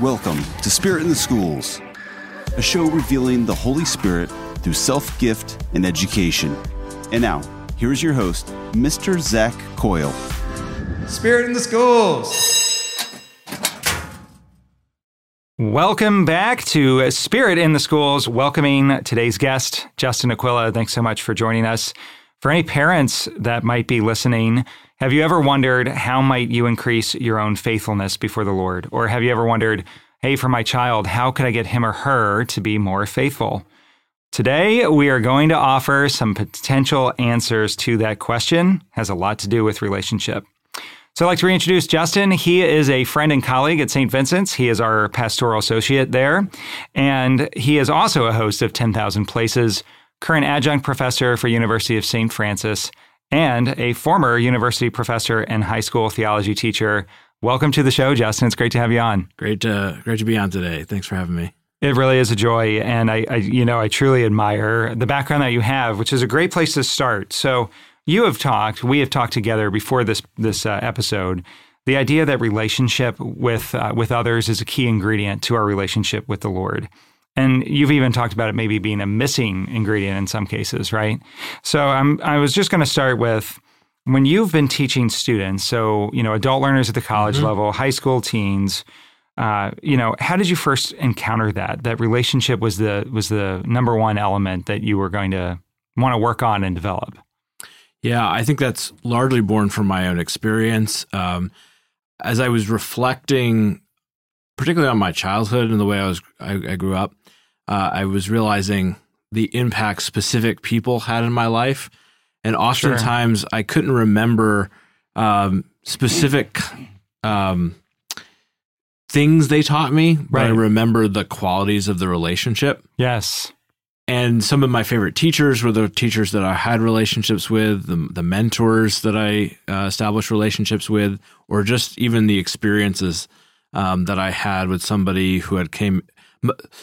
Welcome to Spirit in the Schools, a show revealing the Holy Spirit through self gift and education. And now, here's your host, Mr. Zach Coyle. Spirit in the Schools. Welcome back to Spirit in the Schools, welcoming today's guest, Justin Aquila. Thanks so much for joining us. For any parents that might be listening, have you ever wondered how might you increase your own faithfulness before the Lord? Or have you ever wondered, hey, for my child, how could I get him or her to be more faithful? Today, we are going to offer some potential answers to that question. It has a lot to do with relationship. So I'd like to reintroduce Justin. He is a friend and colleague at St. Vincent's. He is our pastoral associate there. And he is also a host of 10,000 Places, current adjunct professor for University of St. Francis, and a former university professor and high school theology teacher. Welcome to the show, Justin. It's great to have you on. Great to great to be on today. Thanks for having me. It really is a joy, and I, I, you know, I truly admire the background that you have, which is a great place to start. So, you have talked, we have talked together before this this uh, episode. The idea that relationship with uh, with others is a key ingredient to our relationship with the Lord. And you've even talked about it maybe being a missing ingredient in some cases, right? So I'm, I was just going to start with when you've been teaching students, so, you know, adult learners at the college mm-hmm. level, high school teens, uh, you know, how did you first encounter that? That relationship was the was the number one element that you were going to want to work on and develop. Yeah, I think that's largely born from my own experience. Um, as I was reflecting, particularly on my childhood and the way I was I, I grew up, uh, I was realizing the impact specific people had in my life. And oftentimes sure. I couldn't remember um, specific um, things they taught me, right. but I remember the qualities of the relationship. Yes. And some of my favorite teachers were the teachers that I had relationships with, the, the mentors that I uh, established relationships with, or just even the experiences um, that I had with somebody who had came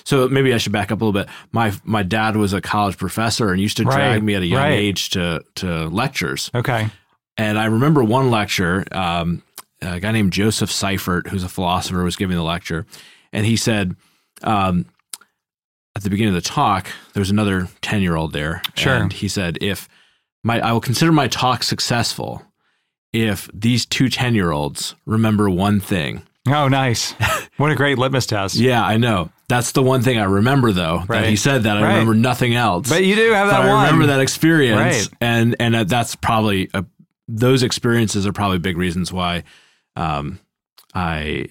so maybe I should back up a little bit. My my dad was a college professor and used to drag right, me at a young right. age to to lectures. Okay. And I remember one lecture, um, a guy named Joseph Seifert, who's a philosopher, was giving the lecture, and he said, um, at the beginning of the talk, there was another ten year old there, sure. and he said, if my I will consider my talk successful if these two 10 year olds remember one thing. Oh, nice. What a great litmus test. yeah, I know. That's the one thing I remember, though. Right. That he said that I right. remember nothing else. But you do have that but one. I remember that experience, right. and and that's probably a, those experiences are probably big reasons why um, I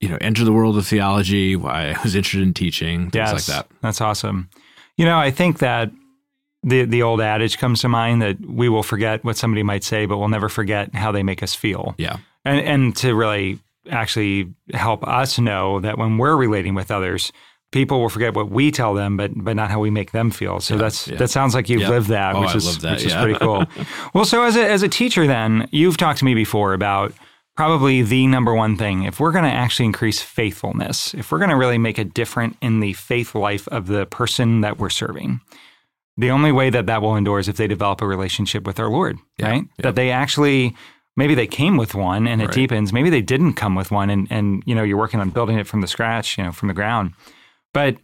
you know entered the world of theology. Why I was interested in teaching, things yes, like that. That's awesome. You know, I think that the the old adage comes to mind that we will forget what somebody might say, but we'll never forget how they make us feel. Yeah, and and to really actually help us know that when we're relating with others, people will forget what we tell them, but but not how we make them feel. So yeah, that's yeah. that sounds like you've yep. lived that, oh, which I is that, which yeah. is pretty cool. well, so as a as a teacher, then you've talked to me before about probably the number one thing if we're going to actually increase faithfulness, if we're going to really make a difference in the faith life of the person that we're serving. The only way that that will endure is if they develop a relationship with our Lord, right? That they actually maybe they came with one and it right. deepens. Maybe they didn't come with one and, and, you know, you're working on building it from the scratch, you know, from the ground. But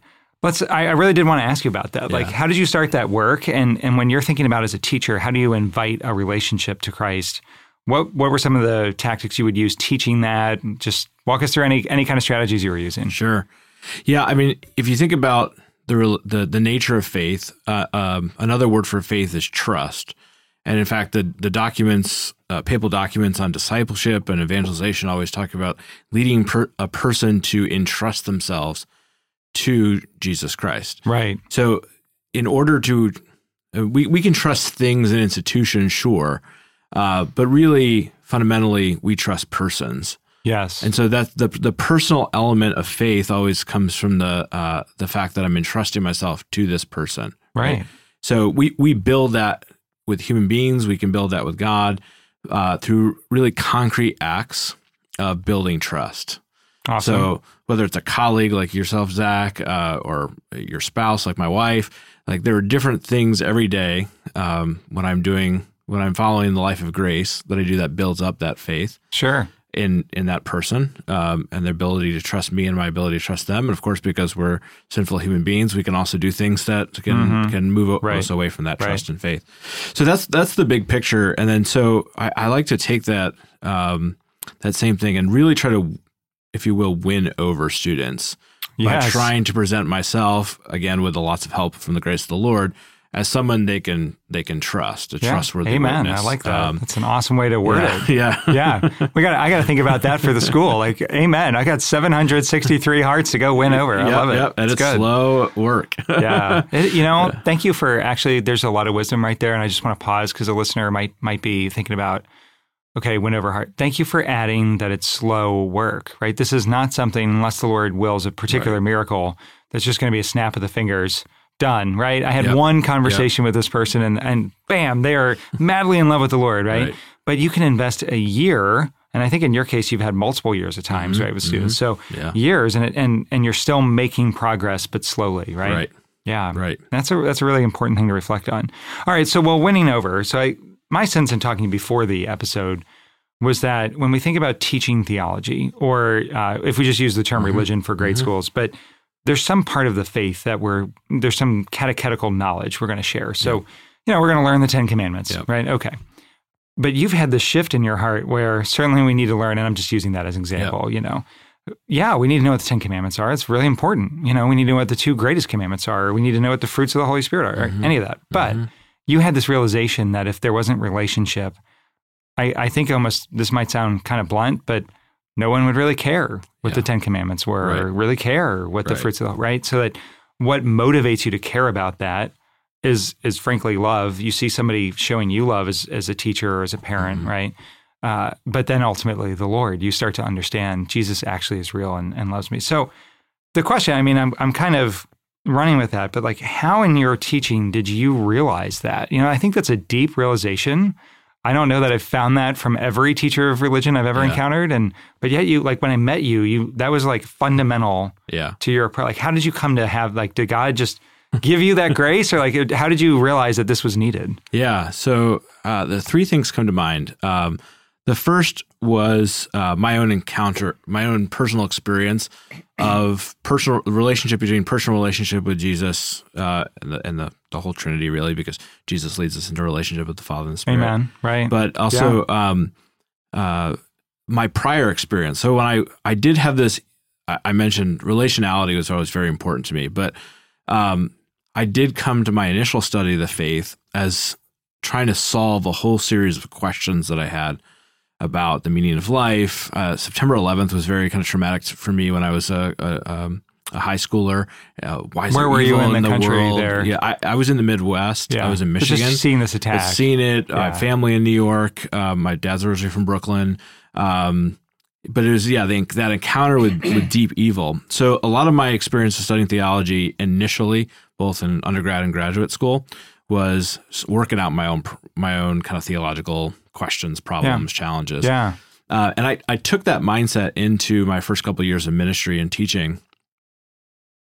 let's, I, I really did want to ask you about that. Yeah. Like, how did you start that work? And, and when you're thinking about as a teacher, how do you invite a relationship to Christ? What, what were some of the tactics you would use teaching that? Just walk us through any, any kind of strategies you were using. Sure. Yeah. I mean, if you think about the, the, the nature of faith, uh, um, another word for faith is trust. And in fact, the the documents, uh, papal documents on discipleship and evangelization, always talk about leading per, a person to entrust themselves to Jesus Christ. Right. So, in order to, uh, we we can trust things and institutions, sure, uh, but really, fundamentally, we trust persons. Yes. And so that the the personal element of faith always comes from the uh, the fact that I'm entrusting myself to this person. Right. right. So we we build that with human beings. We can build that with God uh, through really concrete acts of building trust. Awesome. So whether it's a colleague like yourself, Zach, uh, or your spouse like my wife, like there are different things every day um, when I'm doing when I'm following the life of grace that I do that builds up that faith. Sure. In in that person um, and their ability to trust me and my ability to trust them. And of course, because we're sinful human beings, we can also do things that can can move Mm-hmm. Right. us away from that Right. trust and faith. So that's that's the big picture. And then so I, I like to take that um, that same thing and really try to, if you will, win over students by trying to present myself again with lots of help from the grace of the Lord as someone they can they can trust, a Yeah. trustworthy Amen. witness. I like that. Um, That's an awesome way to word yeah, it. yeah. yeah, we got. I got to think about that for the school. Like, amen. I got 763 hearts to go win over. I Yep, love it. yep, And it's, good. slow work. yeah. It- you know, thank you for actually. There's a lot of wisdom right there, and I just want to pause because a listener might might be thinking about. Okay, win over heart. Thank you for adding that it's slow work. Right. This is not something unless the Lord wills a particular miracle that's just going to be a snap of the fingers. Done. Right. I had Yep. one conversation with this person, and and bam, they are madly in love with the Lord. Right. Right. But you can invest a year. And I think in your case, you've had multiple years at times, right, with students. So Mm-hmm. Yeah. years, and it, and and you're still making progress, but slowly, right? Right. Yeah. Right. That's a that's a really important thing to reflect on. All right. So well, winning over. So I my sense in talking before the episode was that when we think about teaching theology, or uh, if we just use the term religion for grade schools, but there's some part of the faith that we're there's some catechetical knowledge we're going to share. So you know we're going to learn the Ten Commandments, Yep. right? Okay. But you've had this shift in your heart where certainly we need to learn, and I'm just using that as an example. You know, yeah, we need to know what the Ten Commandments are. It's really important. You know, we need to know what the two greatest commandments are. We need to know what the fruits of the Holy Spirit are, Mm-hmm. any of that. But you had this realization that if there wasn't relationship, I, I think almost this might sound kind of blunt, but no one would really care what the Ten Commandments were, or really care what the fruits of the right. So that what motivates you to care about that is is frankly love. You see somebody showing you love as as a teacher or as a parent, Mm-hmm. right? Uh, but then ultimately the Lord, you start to understand Jesus actually is real and, and loves me. So the question, I mean, I'm I'm kind of running with that, but like how in your teaching did you realize that? You know, I think that's a deep realization. I don't know that I've found that from every teacher of religion I've ever Yeah. encountered. And but yet you like when I met you, you that was like fundamental Yeah. to your pro- like how did you come to have like did God just give you that grace or like how did you realize that this was needed? Yeah. So uh, the three things come to mind. Um, the first was uh, my own encounter, my own personal experience of personal relationship between personal relationship with Jesus uh, and, the, and the, the whole Trinity, really, because Jesus leads us into a relationship with the Father and the Spirit. Amen. Right. But also um, uh, my prior experience. So when I I did have this, I, I mentioned relationality was always very important to me, but um, I did come to my initial study of the faith as trying to solve a whole series of questions that I had about the meaning of life. Uh, September 11th was very kind of traumatic for me when I was a, a, um, a high schooler. Uh, Where were you evil in the country world? there? Yeah, I, I was in the Midwest. I was in But Michigan. Just seeing this attack. I'd seen it. I Yeah. have family in New York. Um, my dad's originally from Brooklyn. Um, but it was yeah the, that encounter with, with deep evil. So a lot of my experience of studying theology initially, both in undergrad and graduate school, was working out my own my own kind of theological questions, problems, challenges. yeah. Uh, and I, I took that mindset into my first couple of years of ministry and teaching.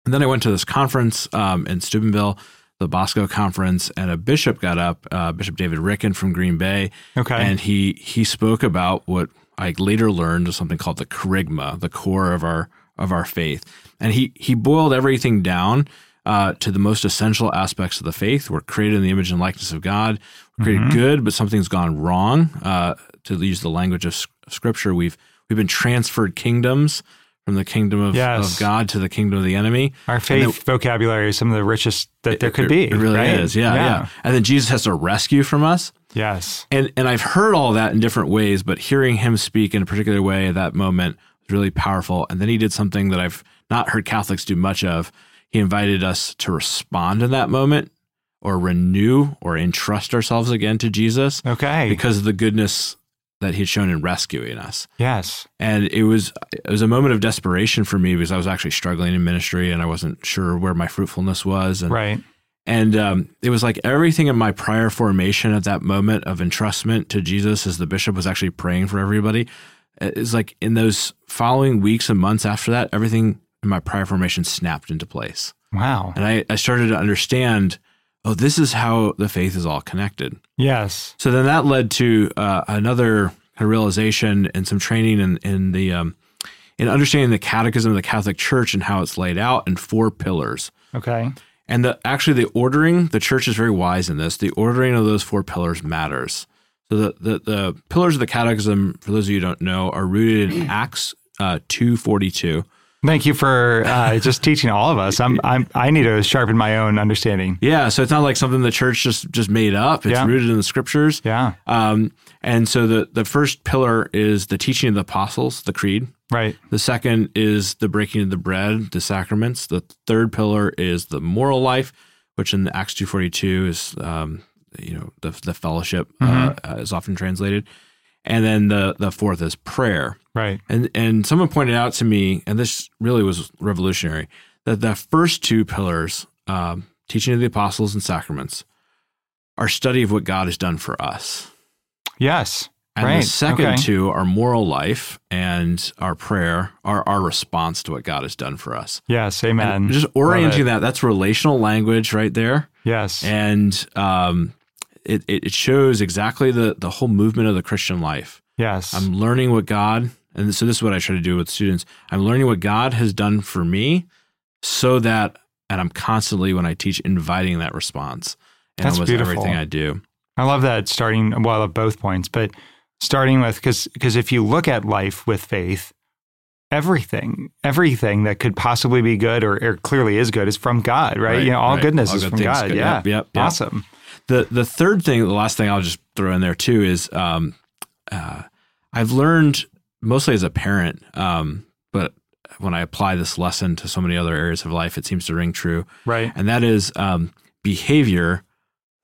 And then I went to this conference um, in Steubenville, the Bosco conference, and a bishop got up, uh, Bishop David Ricken from Green Bay, Okay. and he he spoke about what I later learned is something called the kerygma, the core of our of our faith. And he he boiled everything down uh, to the most essential aspects of the faith. We're created in the image and likeness of God. Created Mm-hmm. good, but something's gone wrong. Uh, to use the language of Scripture, we've we've been transferred kingdoms from the kingdom of, Yes. of God to the kingdom of the enemy. Our faith vocabulary is some of the richest that there could It- be. It really right? is. Yeah, yeah, And then Jesus has to rescue from us. Yes. And and I've heard all that in different ways, but hearing him speak in a particular way at that moment was really powerful. And then he did something that I've not heard Catholics do much of. He invited us to respond in that moment or renew or entrust ourselves again to Jesus Okay. because of the goodness that he'd shown in rescuing us. yes. And it was it was a moment of desperation for me because I was actually struggling in ministry and I wasn't sure where my fruitfulness was. And Right. and um, it was like everything in my prior formation at that moment of entrustment to Jesus as the bishop was actually praying for everybody. It's like in those following weeks and months after that, everything in my prior formation snapped into place. Wow. And I, I started to understand, oh, this is how the faith is all connected. Yes. So then that led to uh, another kind of realization and some training in in the um, in understanding the Catechism of the Catholic Church and how it's laid out in four pillars. Okay. And the actually the ordering, the church is very wise in this. The ordering of those four pillars matters. So the the, the pillars of the Catechism, for those of you who don't know, are rooted in Acts uh, two forty two. Thank you for uh, just teaching all of us. I'm, I'm, I need to sharpen my own understanding. Yeah, so it's not like something the church just just made up. It's Yeah. rooted in the scriptures. Yeah. Um, and so the the first pillar is the teaching of the apostles, the creed. Right. The second is the breaking of the bread, the sacraments. The third pillar is the moral life, which in the Acts two forty two is um, you know the the fellowship uh, uh, is often translated, and then the the fourth is prayer. Right. And and someone pointed out to me, and this really was revolutionary, that the first two pillars, um, teaching of the apostles and sacraments, are study of what God has done for us. Yes. And right. the second okay. two are moral life and our prayer, our our response to what God has done for us. Yes. Amen. And just orienting that, that's relational language right there. Yes. And um, it, it shows exactly the, the whole movement of the Christian life. yes. I'm learning what God, and so this is what I try to do with students. I'm learning what God has done for me so that, and I'm constantly, when I teach, inviting that response in That's almost beautiful. everything I do. I love that starting. Well, I love both points, but starting with because because if you look at life with faith, everything everything that could possibly be good or, or clearly is good is from God, right? Right, you know, all right. goodness All is good from God. good. Yeah. Yep, yep, yep. Awesome. The the third thing, the last thing I'll just throw in there too is um, uh, I've learned mostly as a parent, um, but when I apply this lesson to so many other areas of life, it seems to ring true. Right. And that is um, behavior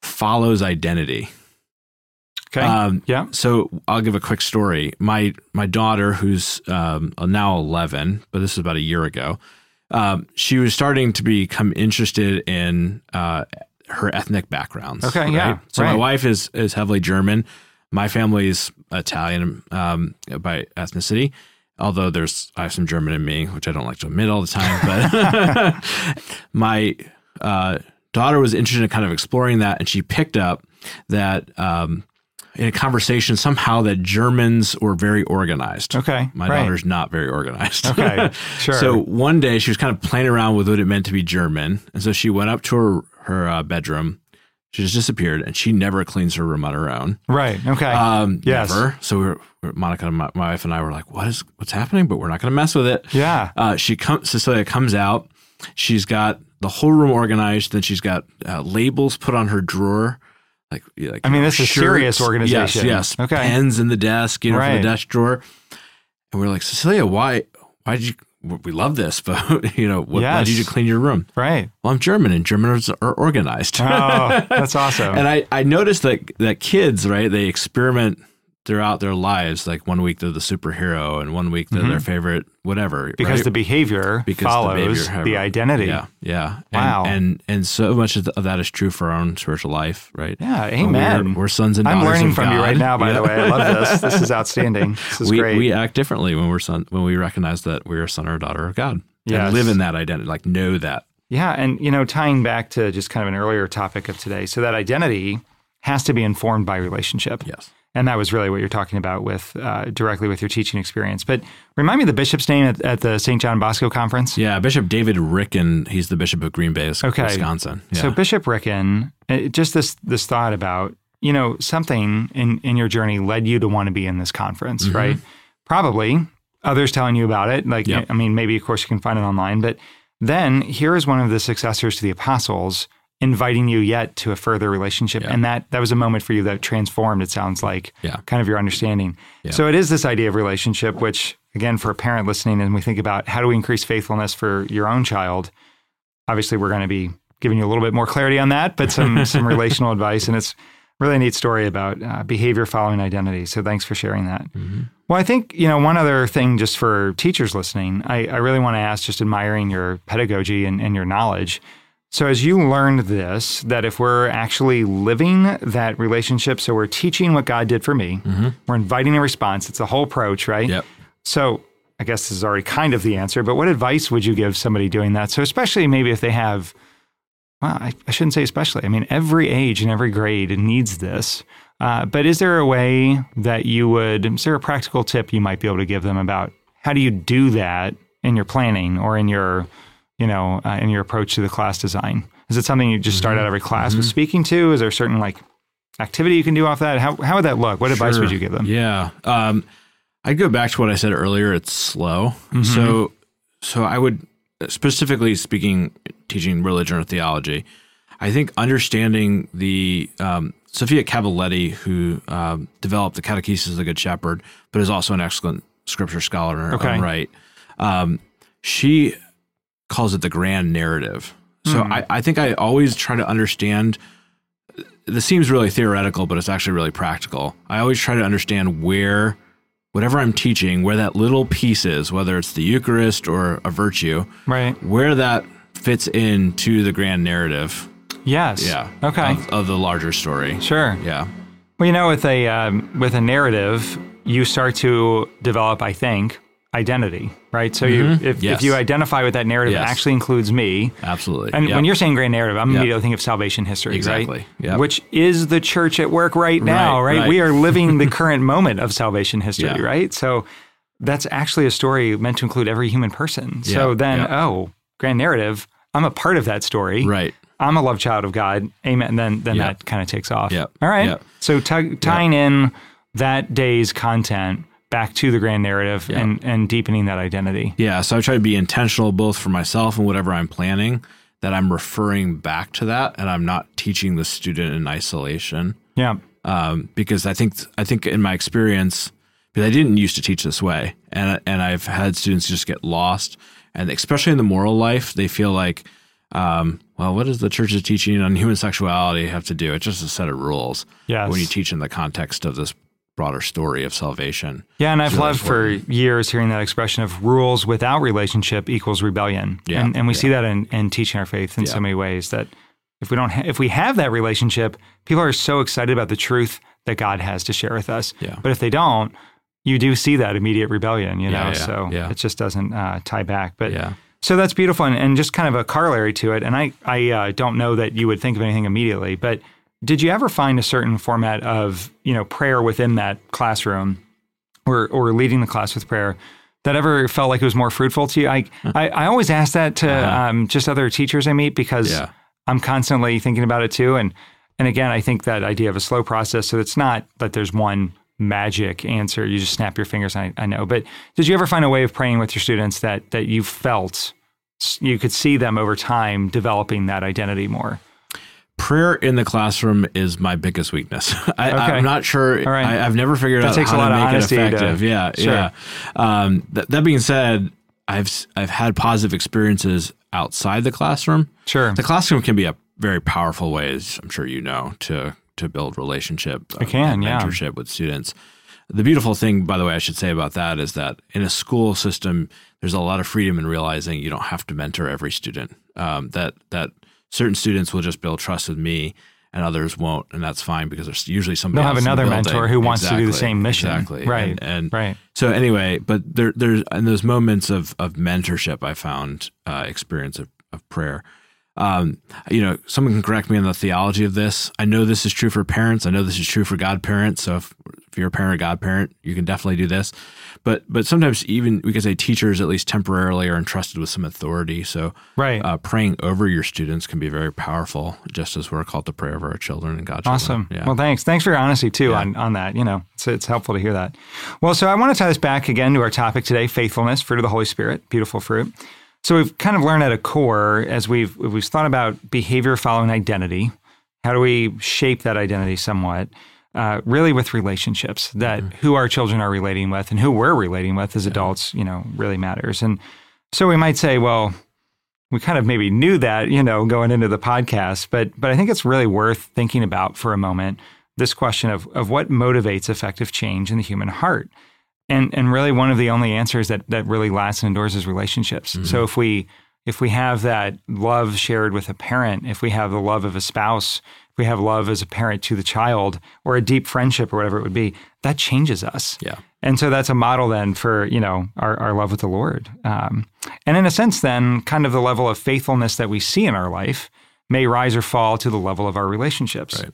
follows identity. Okay. Um, yeah. So I'll give a quick story. My my daughter, who's um, now eleven, but this was about a year ago, um, she was starting to become interested in uh, her ethnic backgrounds. Okay, yeah, So my wife is is heavily German. My family is Italian um, by ethnicity. Although there's I have some German in me, which I don't like to admit all the time, but my uh, daughter was interested in kind of exploring that, and she picked up that um, in a conversation somehow that Germans were very organized. Okay. My right. daughter's not very organized. Okay, sure. So one day she was kind of playing around with what it meant to be German, and so she went up to her her uh, bedroom. She just disappeared, and she never cleans her room on her own. Right. Okay. Um, Yes. Never. So we were, Monica, and my, my wife, and I were like, "What is what's happening?" But we're not going to mess with it. yeah. Uh, she comes. Cecilia comes out. She's got the whole room organized. Then she's got uh, labels put on her drawer. Like, like I mean, this is serious organization. Yes, yes. Okay. Pens in the desk, you know, Right. the desk drawer. And we're like, Cecilia, why? Why did you? We love this, but you know, what, why did you clean your room? Right. Well, I'm German, and Germans are organized. Oh, that's awesome. And I, I noticed that that kids, right, they experiment throughout their lives. Like one week they're the superhero, and one week they're their favorite whatever. Mm-hmm. because right? the behavior Because the follows behavior, the, identity. Yeah, yeah. And, Wow. And and so much of, that is true for our own spiritual life, right? Yeah, amen. We're, we're sons and daughters I'm learning from you right now, by Yeah. the way. I love this. This is outstanding. This is we great. we act differently when we're son when we recognize that we're a son or a daughter of God. Yes. And live in that identity, like know that. yeah, and you know, tying back to just kind of an earlier topic of today, so that identity has to be informed by relationship. Yes. And that was really what you're talking about with uh, directly with your teaching experience. But remind me the bishop's name at, at the St. John Bosco conference. Yeah, Bishop David Ricken, he's the bishop of Green Bay, Okay. Wisconsin. Yeah. So Bishop Ricken, uh, just this this thought about you know something in in your journey led you to want to be in this conference, Mm-hmm. right? Probably others telling you about it. Like Yep. I mean, maybe of course you can find it online, but then here is one of the successors to the apostles inviting you yet to a further relationship, Yeah. and that that was a moment for you that transformed. It sounds like Yeah. kind of your understanding. So it is this idea of relationship, which again for a parent listening, and we think about how do we increase faithfulness for your own child obviously we're going to be giving you a little bit more clarity on that, but some some relational advice, and it's really a neat story about uh, behavior following identity. So thanks for sharing that. Well, I think you know one other thing, just for teachers listening, I, I really want to ask, just admiring your pedagogy and, and your knowledge. So as you learned this, that if we're actually living that relationship, so we're teaching what God did for me, we're inviting a response. It's a whole approach, right? Yep. So I guess this is already kind of the answer, but what advice would you give somebody doing that? So especially maybe if they have, well, I, I shouldn't say especially. I mean, every age and every grade needs this. Uh, but is there a way that you would, is there a practical tip you might be able to give them about how do you do that in your planning or in your, you know, uh, in your approach to the class design? Is it something you just start out every class with speaking to? Is there a certain like activity you can do off that? How, how would that look? What advice would you give them? Yeah. Um, I'd go back to what I said earlier. It's slow. Mm-hmm. So, so I would specifically speaking, teaching religion or theology. I think understanding the um, Sophia Cavalletti, who um, developed the Catechesis of the Good Shepherd, but is also an excellent scripture scholar in her Okay. own right. Um, she calls it the grand narrative. So Hmm. I, I think I always try to understand this seems really theoretical, but it's actually really practical. I always try to understand where, whatever I'm teaching, where that little piece is, whether it's the Eucharist or a virtue, Right. where that fits into the grand narrative. Yes. Yeah. Okay. Of, of the larger story. Sure. Yeah. Well, you know, with a um, with a narrative, you start to develop, I think, identity, right? So you, mm-hmm. if, Yes. if you identify with that narrative, it actually includes me. Absolutely. And Yep. when you're saying grand narrative, I'm Yep. immediately thinking of salvation history, Exactly. right? Yep. Which is the church at work right now, Right, right? right. We are living the current moment of salvation history, Yeah. right? So that's actually a story meant to include every human person. So then, oh, grand narrative, I'm a part of that story. right. I'm a love child of God. Amen. And then then that kind of takes off. All right. So t- tying in that day's content back to the grand narrative Yep. and, and deepening that identity. Yeah. So I try to be intentional both for myself and whatever I'm planning that I'm referring back to that and I'm not teaching the student in isolation. Yeah. um, because I think I think in my experience, because I didn't used to teach this way, and and I've had students just get lost, and especially in the moral life, they feel like, um, well, what does the church's teaching on human sexuality have to do? It's just a set of rules. Yes. When you teach in the context of this broader story of salvation. Yeah, and I've really loved for years hearing that expression of rules without relationship equals rebellion. Yeah, and, and we yeah. see that in, in teaching our faith in so many ways that if we don't ha- if we have that relationship, people are so excited about the truth that God has to share with us. Yeah. But if they don't, you do see that immediate rebellion, you know. Yeah, yeah, so yeah. it just doesn't uh, tie back. But Yeah. so that's beautiful and, and just kind of a corollary to it. And I I uh, don't know that you would think of anything immediately, but did you ever find a certain format of you know prayer within that classroom or or leading the class with prayer that ever felt like it was more fruitful to you? I I, I always ask that to um, just other teachers I meet because Uh-huh. Yeah. I'm constantly thinking about it too. And and again, I think that idea of a slow process. So it's not that there's one magic answer. You just snap your fingers. I, I know. But did you ever find a way of praying with your students that that you felt you could see them over time developing that identity more? Prayer in the classroom is my biggest weakness. I, Okay. I'm not sure. All right. I, I've never figured That out takes how a lot to of make it honesty to- effective. yeah, Sure. yeah. Um, th- that being said, I've I've had positive experiences outside the classroom. Sure. The classroom can be a very powerful way, as I'm sure you know, to to build relationship. It can, yeah. mentorship with students. The beautiful thing, by the way, I should say about that is that in a school system, there's a lot of freedom in realizing you don't have to mentor every student. Um, that that certain students will just build trust with me, and others won't, and that's fine because there's usually somebody They'll have else in the another mentor who wants to do the same mission. Exactly. Right. And, and Right. so anyway, but there, there's in those moments of of mentorship, I found uh, experience of, of prayer. Um, you know, someone can correct me on the theology of this. I know this is true for parents. I know this is true for godparents. So if, if you're a parent or godparent, you can definitely do this. But but sometimes even we could say teachers, at least temporarily, are entrusted with some authority. So Right. uh, praying over your students can be very powerful, just as we're called to pray over our children and God's Awesome. Yeah. Well, thanks. Thanks for your honesty too Yeah. on, on that. You know, it's, it's helpful to hear that. Well, so I want to tie this back again to our topic today: faithfulness, fruit of the Holy Spirit, beautiful fruit. So we've kind of learned at a core as we've we've thought about behavior following identity. How do we shape that identity somewhat? Uh, really, with relationships that Mm-hmm. who our children are relating with and who we're relating with as adults, you know, really matters. And so we might say, well, we kind of maybe knew that, you know, going into the podcast, but but I think it's really worth thinking about for a moment this question of of what motivates effective change in the human heart. And and really one of the only answers that that really lasts and endures is relationships. So if we if we have that love shared with a parent, if we have the love of a spouse, we have love as a parent to the child or a deep friendship or whatever it would be, that changes us. Yeah. And so that's a model then for, you know, our, our love with the Lord. Um, and in a sense, then, kind of the level of faithfulness that we see in our life may rise or fall to the level of our relationships. Right.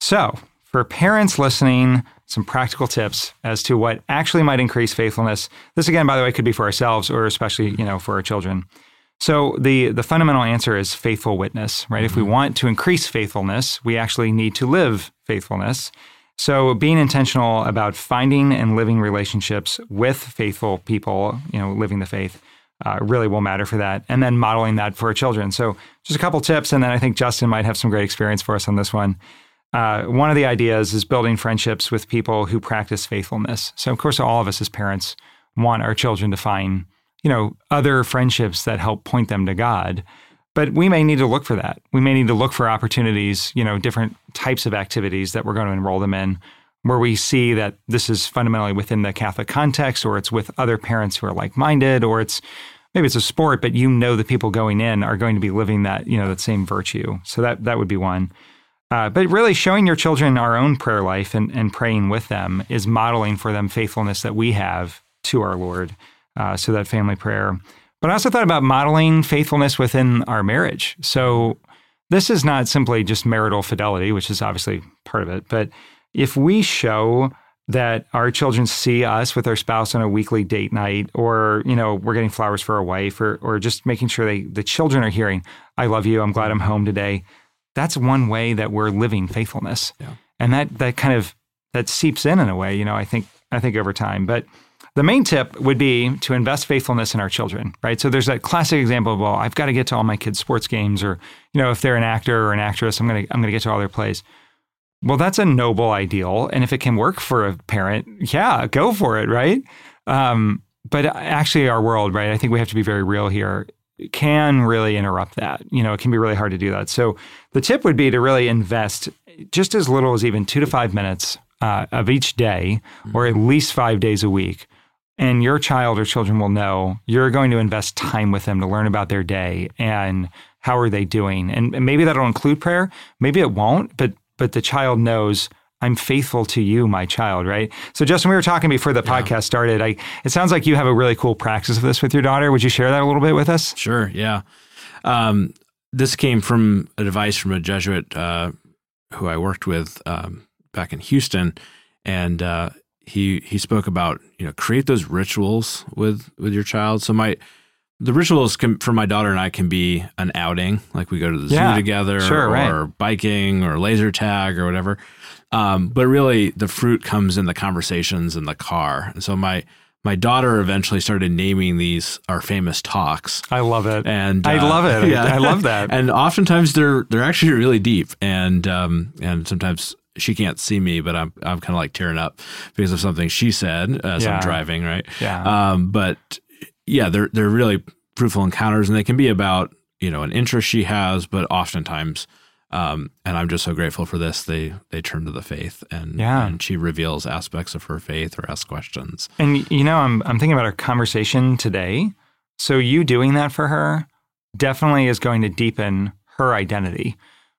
So, for parents listening, some practical tips as to what actually might increase faithfulness. This again, by the way, could be for ourselves or especially, you know, for our children. So the the fundamental answer is faithful witness, right? Mm-hmm. If we want to increase faithfulness, we actually need to live faithfulness. So being intentional about finding and living relationships with faithful people, you know, living the faith, uh, really will matter for that. And then modeling that for our children. So just a couple tips, and then I think Justin might have some great experience for us on this one. Uh, one of the ideas is building friendships with people who practice faithfulness. So of course, all of us as parents want our children to find, you know, other friendships that help point them to God. But we may need to look for that. We may need to look for opportunities, you know, different types of activities that we're going to enroll them in where we see that this is fundamentally within the Catholic context or it's with other parents who are like-minded or it's maybe it's a sport but you know the people going in are going to be living that, you know, that same virtue. So that that would be one. Uh, but really showing your children our own prayer life and, and praying with them is modeling for them faithfulness that we have to our Lord. Uh, so that family prayer. But I also thought about modeling faithfulness within our marriage. So this is not simply just marital fidelity, which is obviously part of it, but if we show that our children see us with our spouse on a weekly date night or you know we're getting flowers for our wife or or just making sure they the children are hearing i love you i'm glad i'm home today that's one way that we're living faithfulness yeah. and that that kind of that seeps in in a way you know i think i think over time but the main tip would be to invest faithfulness in our children, right? So there's that classic example of, well, I've got to get to all my kids' sports games, or you know, if they're an actor or an actress, I'm gonna I'm gonna get to all their plays. Well, that's a noble ideal, and if it can work for a parent, yeah, go for it, right? Um, but actually, our world, right? I think we have to be very real here. Can really interrupt that. You know, it can be really hard to do that. So the tip would be to really invest just as little as even two to five minutes uh, of each day, or at least five days a week and your child or children will know you're going to invest time with them to learn about their day and how are they doing. And maybe that'll include prayer, maybe it won't, but but the child knows I'm faithful to you, my child, right? So Justin, we were talking before the yeah. podcast started. I it sounds like you have a really cool practice of this with your daughter. Would you share that a little bit with us? Sure, yeah. Um, this came from advice from a Jesuit uh, who I worked with um, back in Houston, and uh, he he spoke about you know create those rituals with with your child. So my the rituals can, for my daughter and I can be an outing, like we go to the yeah, zoo together, sure, or right. biking, or laser tag, or whatever. Um, but really, the fruit comes in the conversations in the car. And so my my daughter eventually started naming these our famous talks. I love it, and I uh, love it. Yeah. I love that. and oftentimes they're they're actually really deep, and um, and sometimes she can't see me, but I'm I'm kind of like tearing up because of something she said as yeah. I'm driving, right? Yeah. Um, but yeah, they're they're really fruitful encounters, and they can be about you know an interest she has, but oftentimes, um, and I'm just so grateful for this. They they turn to the faith, and yeah, and she reveals aspects of her faith or asks questions. And you know, I'm I'm thinking about our conversation today. So you doing that for her definitely is going to deepen her identity.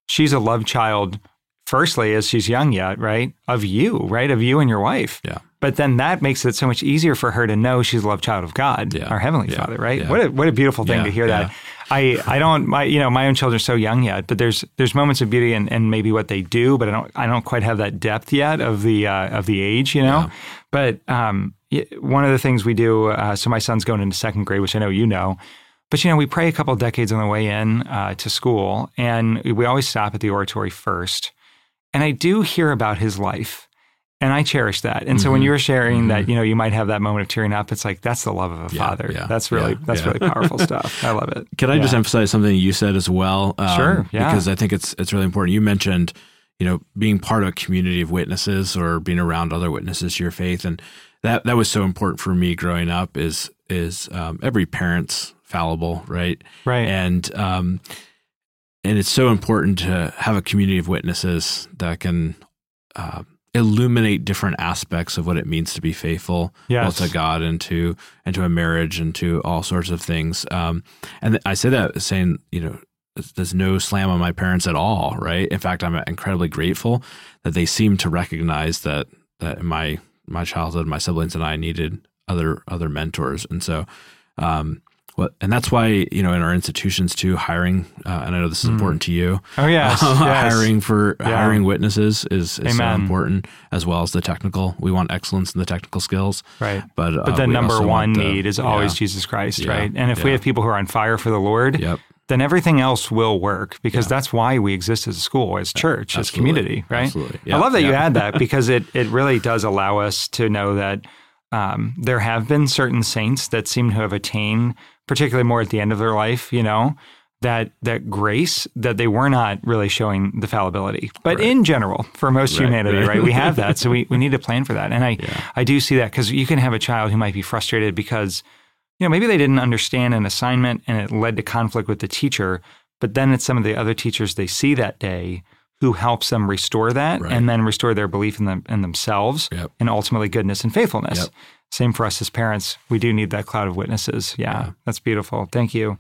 She's a love child firstly as she's young yet, right? Of you, right? Of you and your wife. Yeah. But then that makes it so much easier for her to know she's a loved child of God, yeah. our heavenly yeah. Father, right? Yeah. What a what a beautiful thing to hear that. I I don't my you know my own children are so young yet, but there's there's moments of beauty and, and maybe what they do, but I don't I don't quite have that depth yet of the uh, of the age, you know. But um, one of the things we do, uh, so my son's going into second grade, which I know you know. But you know, we pray a couple decades on the way in uh, to school, and we always stop at the oratory first. And I do hear about his life and I cherish that. And mm-hmm. so when mm-hmm. you were sharing mm-hmm. that, you know, you might have that moment of tearing up, it's like that's the love of a yeah, father. Yeah, that's really yeah, that's really powerful stuff. I love it. Can I just emphasize something you said as well? Um, sure. Yeah. Because I think it's it's really important. You mentioned, you know, being part of a community of witnesses or being around other witnesses to your faith, and that that was so important for me growing up. Is is um, every parent's fallible, right? Right. And um, and it's so important to have a community of witnesses that can uh, illuminate different aspects of what it means to be faithful yes. to God and to and to a marriage and to all sorts of things. Um, and I say that saying, you know, there's no slam on my parents at all, right? In fact, I'm incredibly grateful that they seem to recognize that that in my my childhood, my siblings and I needed other other mentors, and so um, what, and that's why you know in our institutions too, hiring. Uh, and I know this is important to you. Oh yes, yes. hiring for Yeah. hiring witnesses is, is so important as well as the technical. We want excellence in the technical skills, Right. But uh, But the number one the- need is always yeah. Jesus Christ, Yeah. right? And if we have people who are on fire for the Lord, Yep. then everything else will work because that's why we exist as a school, as church, as community, right? Absolutely. I love that you add that because it it really does allow us to know that um, there have been certain saints that seem to have attained, particularly more at the end of their life, you know, that that grace that they were not really showing the fallibility. But in general, for most Right, humanity, right. right, we have that. So we, we need to plan for that. And I I do see that because you can have a child who might be frustrated because you know, maybe they didn't understand an assignment and it led to conflict with the teacher, but then it's some of the other teachers they see that day who helps them restore that Right. and then restore their belief in them in themselves Yep. and ultimately goodness and faithfulness. Yep. Same for us as parents. We do need that cloud of witnesses. Yeah, that's beautiful. Thank you.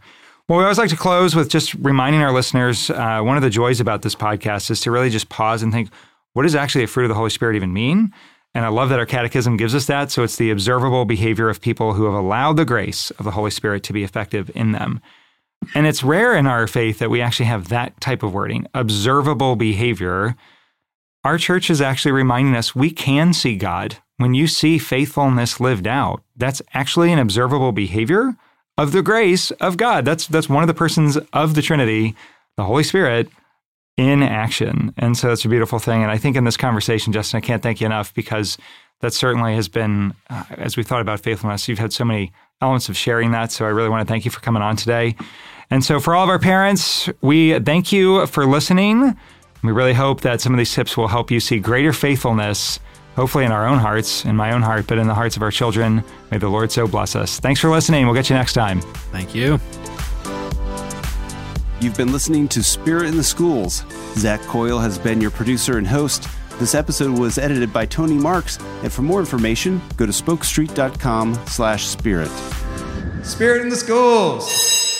Well, we always like to close with just reminding our listeners uh, one of the joys about this podcast is to really just pause and think, what does actually a fruit of the Holy Spirit even mean? And I love that our catechism gives us that. So it's the observable behavior of people who have allowed the grace of the Holy Spirit to be effective in them. And it's rare in our faith that we actually have that type of wording, observable behavior. Our church is actually reminding us we can see God. When you see faithfulness lived out, that's actually an observable behavior of the grace of God. That's that's one of the persons of the Trinity, the Holy Spirit, in action. And so it's a beautiful thing. And I think in this conversation, Justin, I can't thank you enough because that certainly has been, uh, as we thought about faithfulness, you've had so many elements of sharing that. So I really want to thank you for coming on today. And so for all of our parents, we thank you for listening. We really hope that some of these tips will help you see greater faithfulness, hopefully in our own hearts, in my own heart, but in the hearts of our children. May the Lord so bless us. Thanks for listening. We'll get you next time. Thank you. You've been listening to Spirit in the Schools. Zach Coyle has been your producer and host. This episode was edited by Tony Marks, and for more information, go to spokestreet.com slash spirit. Spirit in the schools.